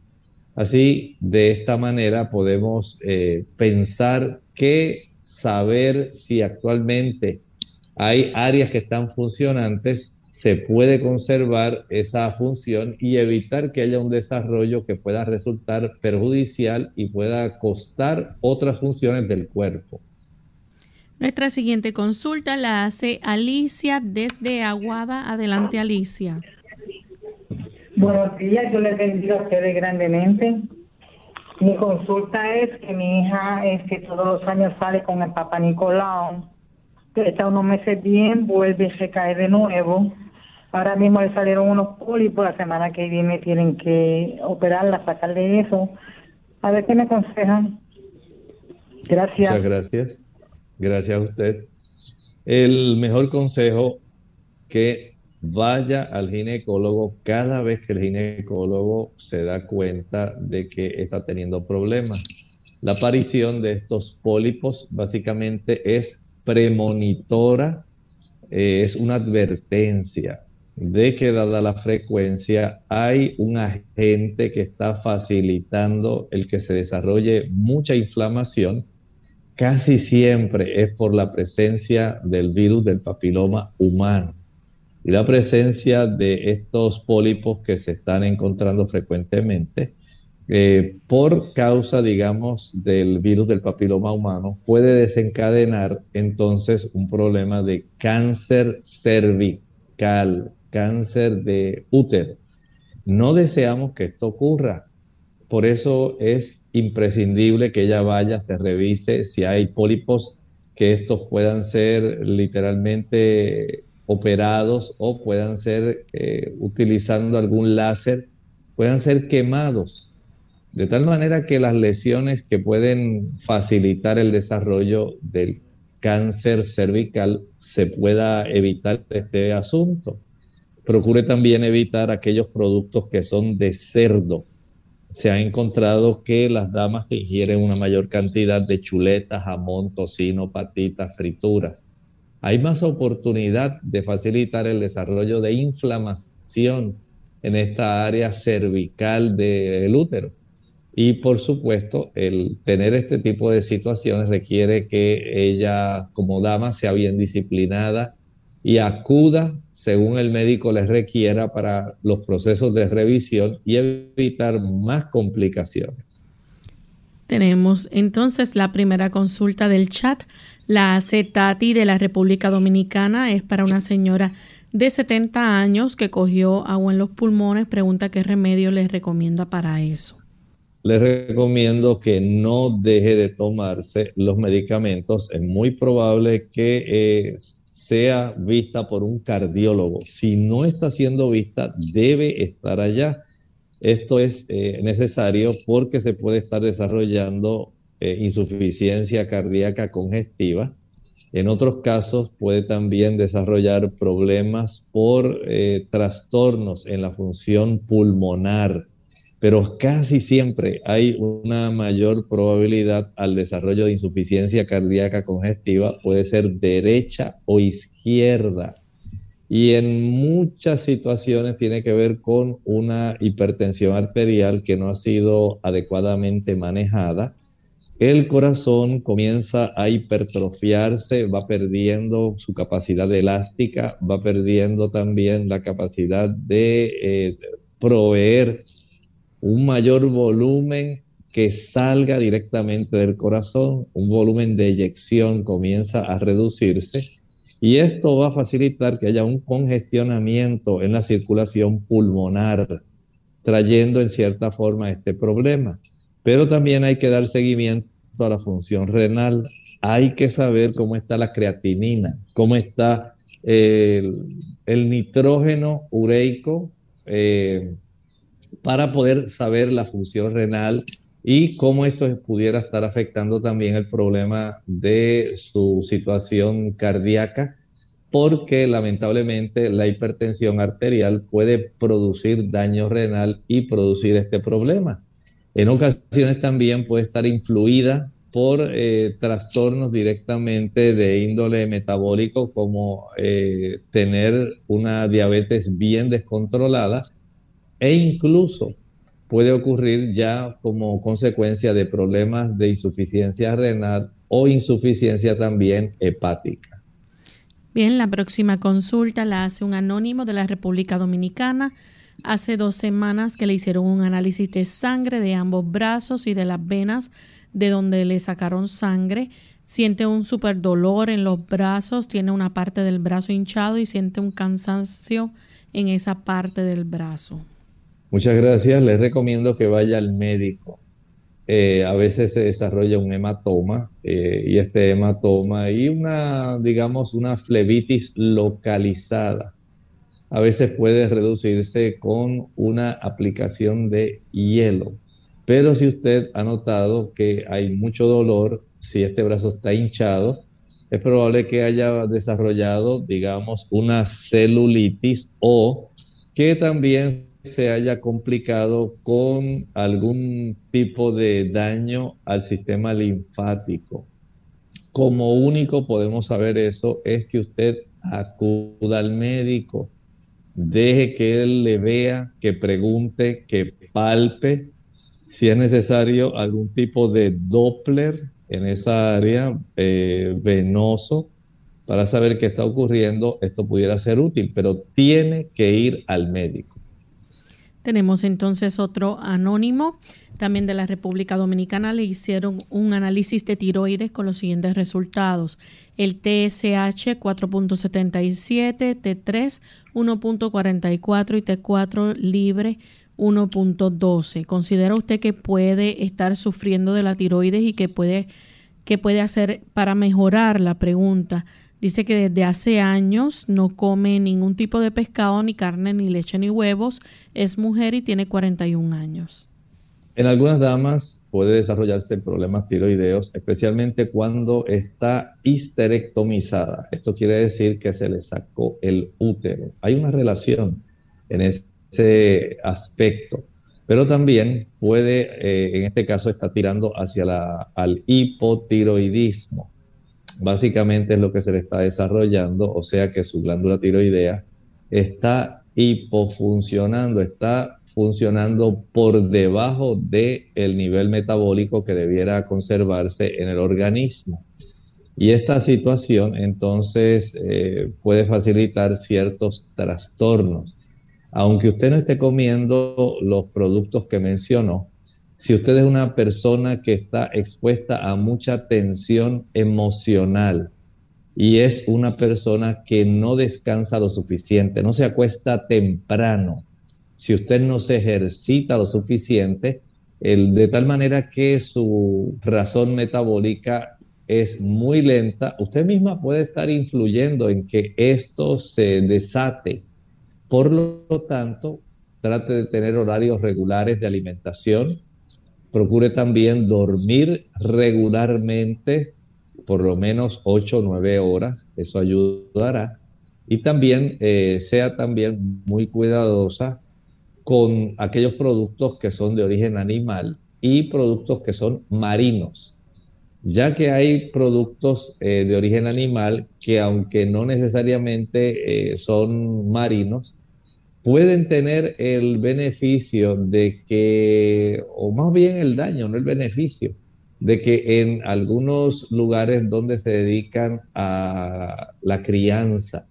Así, de esta manera podemos eh, pensar que saber si actualmente hay áreas que están funcionantes se puede conservar esa función y evitar que haya un desarrollo que pueda resultar perjudicial y pueda costar otras funciones del cuerpo. Nuestra siguiente consulta la hace Alicia desde Aguada. Adelante, Alicia. Buenos días, yo les bendigo a ustedes grandemente. Mi consulta es que mi hija es que todos los años sale con el Papa Nicolau, está unos meses bien, vuelve y se cae de nuevo Ahora mismo le salieron unos pólipos, la semana que viene tienen que operarla, sacarle eso. A ver qué me aconsejan. Gracias. Muchas gracias. Gracias a usted. El mejor consejo que vaya al ginecólogo cada vez que el ginecólogo se da cuenta de que está teniendo problemas. La aparición de estos pólipos básicamente es premonitora, eh, es una advertencia de que dada la frecuencia hay un agente que está facilitando el que se desarrolle mucha inflamación, casi siempre es por la presencia del virus del papiloma humano y la presencia de estos pólipos que se están encontrando frecuentemente. Eh, por causa, digamos, del virus del papiloma humano, puede desencadenar entonces un problema de cáncer cervical cáncer de útero. No deseamos que esto ocurra. Por eso es imprescindible que ella vaya, se revise si hay pólipos, que estos puedan ser literalmente operados o puedan ser eh, utilizando algún láser, puedan ser quemados, de tal manera que las lesiones que pueden facilitar el desarrollo del cáncer cervical se pueda evitar este asunto. Procure también evitar aquellos productos que son de cerdo. Se ha encontrado que las damas que ingieren una mayor cantidad de chuletas, jamón, tocino, patitas, frituras, hay más oportunidad de facilitar el desarrollo de inflamación en esta área cervical del útero. Y por supuesto, el tener este tipo de situaciones requiere que ella como dama sea bien disciplinada y acuda según el médico les requiera para los procesos de revisión y evitar más complicaciones. Tenemos entonces la primera consulta del chat. La hace de la República Dominicana. Es para una señora de 70 años que cogió agua en los pulmones. Pregunta qué remedio les recomienda para eso. Les recomiendo que no deje de tomarse los medicamentos. Es muy probable que eh, sea vista por un cardiólogo. Si no está siendo vista, debe estar allá. Esto es eh, necesario porque se puede estar desarrollando eh, insuficiencia cardíaca congestiva. En otros casos puede también desarrollar problemas por trastornos en la función pulmonar pero casi siempre hay una mayor probabilidad al desarrollo de insuficiencia cardíaca congestiva, puede ser derecha o izquierda. Y en muchas situaciones tiene que ver con una hipertensión arterial que no ha sido adecuadamente manejada. El corazón comienza a hipertrofiarse, va perdiendo su capacidad elástica, va perdiendo también la capacidad de eh, proveer un mayor volumen que salga directamente del corazón, un volumen de eyección comienza a reducirse y esto va a facilitar que haya un congestionamiento en la circulación pulmonar, trayendo en cierta forma este problema. Pero también hay que dar seguimiento a la función renal. Hay que saber cómo está la creatinina, cómo está el, nitrógeno ureico, eh, para poder saber la función renal y cómo esto pudiera estar afectando también el problema de su situación cardíaca, porque lamentablemente la hipertensión arterial puede producir daño renal y producir este problema. En ocasiones también puede estar influida por eh, trastornos directamente de índole metabólico como eh, tener una diabetes bien descontrolada e incluso puede ocurrir ya como consecuencia de problemas de insuficiencia renal o insuficiencia también hepática. Bien, la próxima consulta la hace un anónimo de la República Dominicana. Hace dos semanas que le hicieron un análisis de sangre de ambos brazos y de las venas de donde le sacaron sangre. Siente un super dolor en los brazos, tiene una parte del brazo hinchado y siente un cansancio en esa parte del brazo. Muchas gracias. Les recomiendo que vaya al médico. Eh, a veces se desarrolla un hematoma eh, y este hematoma y una, digamos, una flebitis localizada. A veces puede reducirse con una aplicación de hielo. Pero si usted ha notado que hay mucho dolor, si este brazo está hinchado, es probable que haya desarrollado, digamos, una celulitis o que también se haya complicado con algún tipo de daño al sistema linfático. Como único podemos saber eso es que usted acuda al médico, deje que él le vea, que pregunte, que palpe, si es necesario algún tipo de Doppler en esa área eh, venoso para saber qué está ocurriendo, esto pudiera ser útil, pero tiene que ir al médico. Tenemos entonces otro anónimo, también de la República Dominicana, le hicieron un análisis de tiroides con los siguientes resultados. El TSH 4.77, T3 1.44 y T4 libre 1.12. ¿Considera usted que puede estar sufriendo de la tiroides y que puede, que puede hacer para mejorar la pregunta? Dice que desde hace años no come ningún tipo de pescado, ni carne, ni leche, ni huevos. Es mujer y tiene 41 años. En algunas damas puede desarrollarse problemas tiroideos, especialmente cuando está histerectomizada. Esto quiere decir que se le sacó el útero. Hay una relación en ese aspecto, pero también puede, eh, en este caso, está tirando hacia la, al hipotiroidismo básicamente es lo que se le está desarrollando, o sea que su glándula tiroidea está hipofuncionando, está funcionando por debajo del el nivel metabólico que debiera conservarse en el organismo. Y esta situación entonces eh, puede facilitar ciertos trastornos. Aunque usted no esté comiendo los productos que mencionó, si usted es una persona que está expuesta a mucha tensión emocional y es una persona que no descansa lo suficiente, no se acuesta temprano, si usted no se ejercita lo suficiente, de tal manera que su razón metabólica es muy lenta, usted misma puede estar influyendo en que esto se desate. Por lo tanto, trate de tener horarios regulares de alimentación. Procure también dormir regularmente, por lo menos 8 o 9 horas. Eso ayudará. Y también eh, sea también muy cuidadosa con aquellos productos que son de origen animal y productos que son marinos, ya que hay productos eh, de origen animal que aunque no necesariamente eh, son marinos, pueden tener el beneficio de que, o más bien el daño, no el beneficio, de que en algunos lugares donde se dedican a la crianza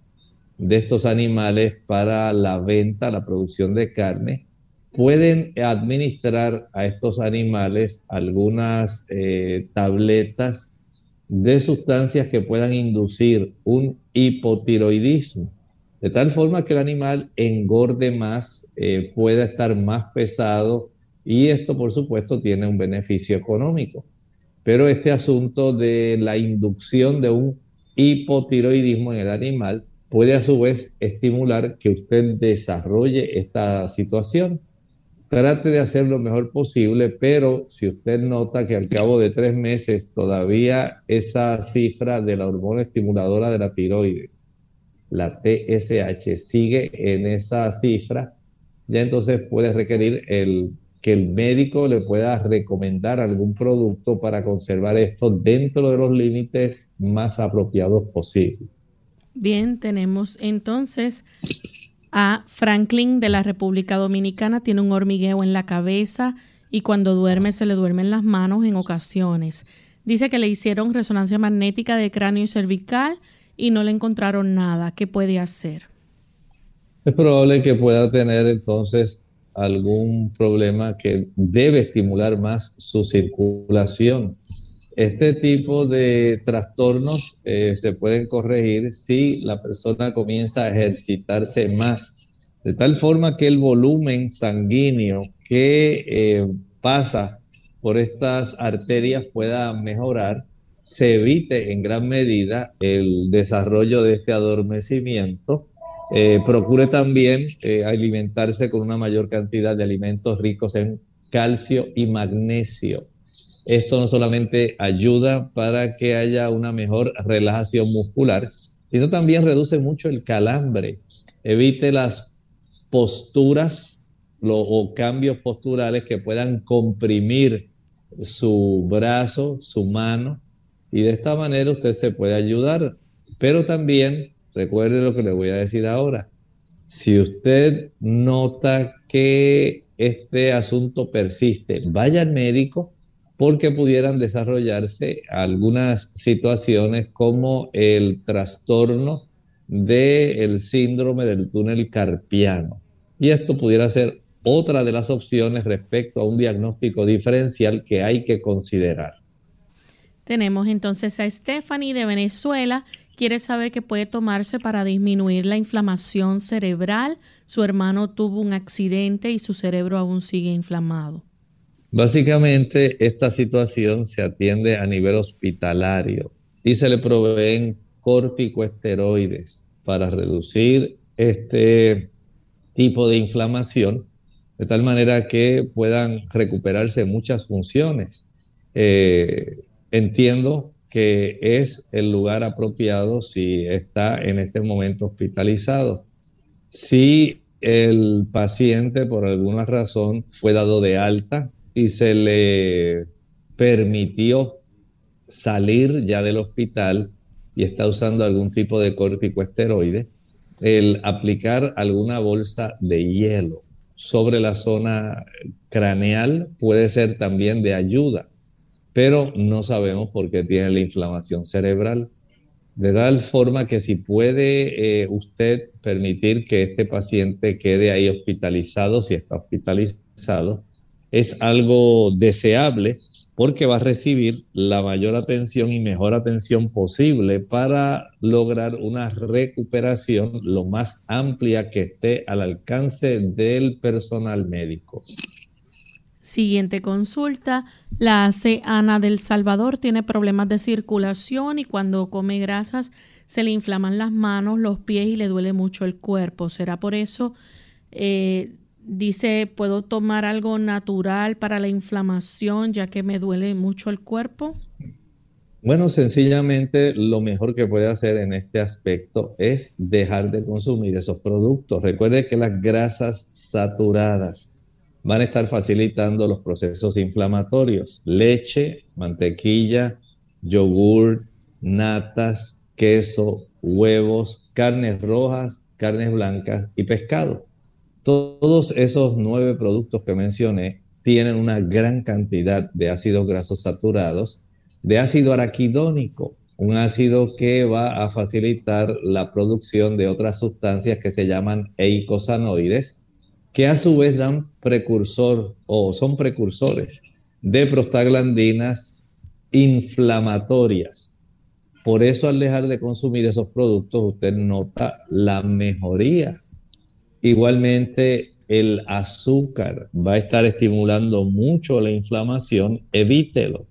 de estos animales para la venta, la producción de carne, pueden administrar a estos animales algunas eh, tabletas de sustancias que puedan inducir un hipotiroidismo, de tal forma que el animal engorde más, eh, pueda estar más pesado y esto por supuesto tiene un beneficio económico. Pero este asunto de la inducción de un hipotiroidismo en el animal puede a su vez estimular que usted desarrolle esta situación. Trate de hacer lo mejor posible, pero si usted nota que al cabo de tres meses todavía esa cifra de la hormona estimuladora de la tiroides, la TSH, sigue en esa cifra, ya entonces puede requerir el, que el médico le pueda recomendar algún producto para conservar esto dentro de los límites más apropiados posibles. Bien, tenemos entonces a Franklin de la República Dominicana. Tiene un hormigueo en la cabeza y cuando duerme se le duermen las manos en ocasiones. Dice que le hicieron resonancia magnética de cráneo y cervical y no le encontraron nada. ¿Qué puede hacer? Es probable que pueda tener entonces algún problema que debe estimular más su circulación. Este tipo de trastornos eh, se pueden corregir si la persona comienza a ejercitarse más, de tal forma que el volumen sanguíneo que eh, pasa por estas arterias pueda mejorar, se evite en gran medida el desarrollo de este adormecimiento. Eh, procure también alimentarse con una mayor cantidad de alimentos ricos en calcio y magnesio esto no solamente ayuda para que haya una mejor relajación muscular, sino también reduce mucho el calambre. Evite las posturas o cambios posturales que puedan comprimir su brazo, su mano, y de esta manera usted se puede ayudar. Pero también, recuerde lo que le voy a decir ahora, si usted nota que este asunto persiste, vaya al médico, porque pudieran desarrollarse algunas situaciones como el trastorno del síndrome del túnel carpiano. Y esto pudiera ser otra de las opciones respecto a un diagnóstico diferencial que hay que considerar. Tenemos entonces a Stephanie de Venezuela. Quiere saber qué puede tomarse para disminuir la inflamación cerebral. Su hermano tuvo un accidente y su cerebro aún sigue inflamado. Básicamente, esta situación se atiende a nivel hospitalario y se le proveen corticoesteroides para reducir este tipo de inflamación, de tal manera que puedan recuperarse muchas funciones. Eh, entiendo que es el lugar apropiado si está en este momento hospitalizado. Si el paciente por alguna razón fue dado de alta y se le permitió salir ya del hospital y está usando algún tipo de corticoesteroide, el aplicar alguna bolsa de hielo sobre la zona craneal puede ser también de ayuda, pero no sabemos por qué tiene la inflamación cerebral. De tal forma que si puede eh, usted permitir que este paciente quede ahí hospitalizado, si está hospitalizado, es algo deseable porque va a recibir la mayor atención y mejor atención posible para lograr una recuperación lo más amplia que esté al alcance del personal médico. Siguiente consulta, la hace Ana del Salvador, tiene problemas de circulación y cuando come grasas se le inflaman las manos, los pies y le duele mucho el cuerpo. ¿Será por eso? Eh, dice, ¿puedo tomar algo natural para la inflamación ya que me duele mucho el cuerpo? Bueno, sencillamente lo mejor que puede hacer en este aspecto es dejar de consumir esos productos. Recuerde que las grasas saturadas van a estar facilitando los procesos inflamatorios. Leche, mantequilla, yogur, natas, queso, huevos, carnes rojas, carnes blancas y pescado. Todos esos nueve productos que mencioné tienen una gran cantidad de ácidos grasos saturados, de ácido araquidónico, un ácido que va a facilitar la producción de otras sustancias que se llaman eicosanoides, que a su vez dan precursor o son precursores de prostaglandinas inflamatorias. Por eso al dejar de consumir esos productos usted nota la mejoría. Igualmente el azúcar va a estar estimulando mucho la inflamación, evítelo.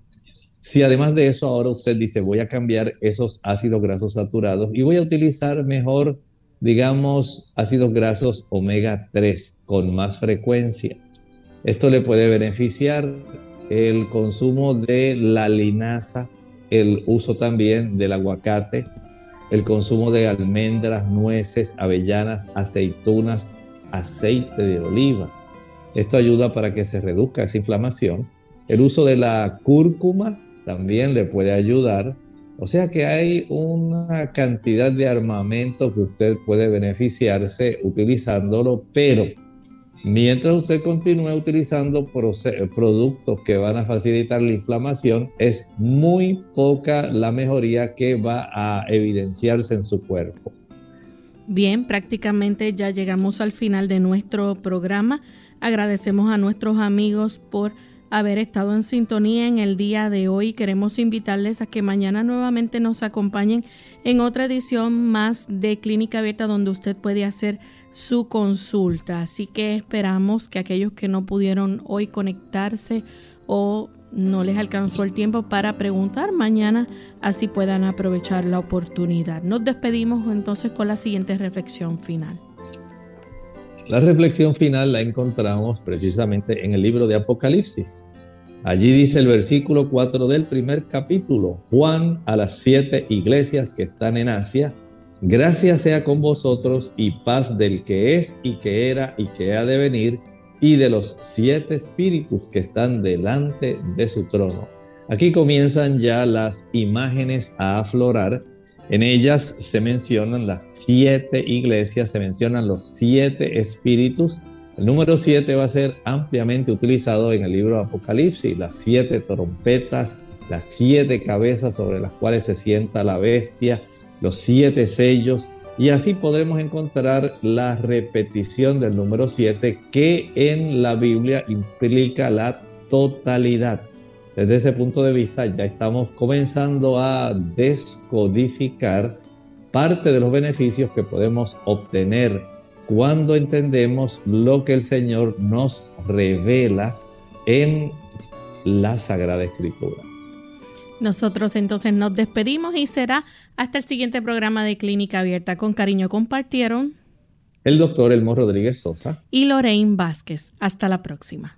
Si además de eso ahora usted dice voy a cambiar esos ácidos grasos saturados y voy a utilizar mejor digamos, ácidos grasos omega 3 con más frecuencia. Esto le puede beneficiar el consumo de la linaza, el uso también del aguacate, el consumo de almendras, nueces, avellanas, aceitunas, aceite de oliva. Esto ayuda para que se reduzca esa inflamación. El uso de la cúrcuma también le puede ayudar o sea que hay una cantidad de armamento que usted puede beneficiarse utilizándolo, pero mientras usted continúe utilizando productos que van a facilitar la inflamación, es muy poca la mejoría que va a evidenciarse en su cuerpo. Bien, prácticamente ya llegamos al final de nuestro programa. Agradecemos a nuestros amigos por haber estado en sintonía en el día de hoy. Queremos invitarles a que mañana nuevamente nos acompañen en otra edición más de Clínica Abierta donde usted puede hacer su consulta. Así que esperamos que aquellos que no pudieron hoy conectarse o no les alcanzó el tiempo para preguntar mañana, así puedan aprovechar la oportunidad. Nos despedimos entonces con la siguiente reflexión final. La reflexión final la encontramos precisamente en el libro de Apocalipsis. Allí dice el versículo 4 del primer capítulo, Juan a las siete iglesias que están en Asia, gracias sea con vosotros y paz del que es y que era y que ha de venir y de los siete espíritus que están delante de su trono. Aquí comienzan ya las imágenes a aflorar en ellas se mencionan las siete iglesias, se mencionan los siete espíritus. El número siete va a ser ampliamente utilizado en el libro de Apocalipsis, las siete trompetas, las siete cabezas sobre las cuales se sienta la bestia, los siete sellos, y así podremos encontrar la repetición del número siete que en la Biblia implica la totalidad. Desde ese punto de vista ya estamos comenzando a descodificar parte de los beneficios que podemos obtener cuando entendemos lo que el Señor nos revela en la Sagrada Escritura. Nosotros entonces nos despedimos y será hasta el siguiente programa de Clínica Abierta. Con cariño compartieron el doctor Elmo Rodríguez Sosa y Lorraine Vázquez. Hasta la próxima.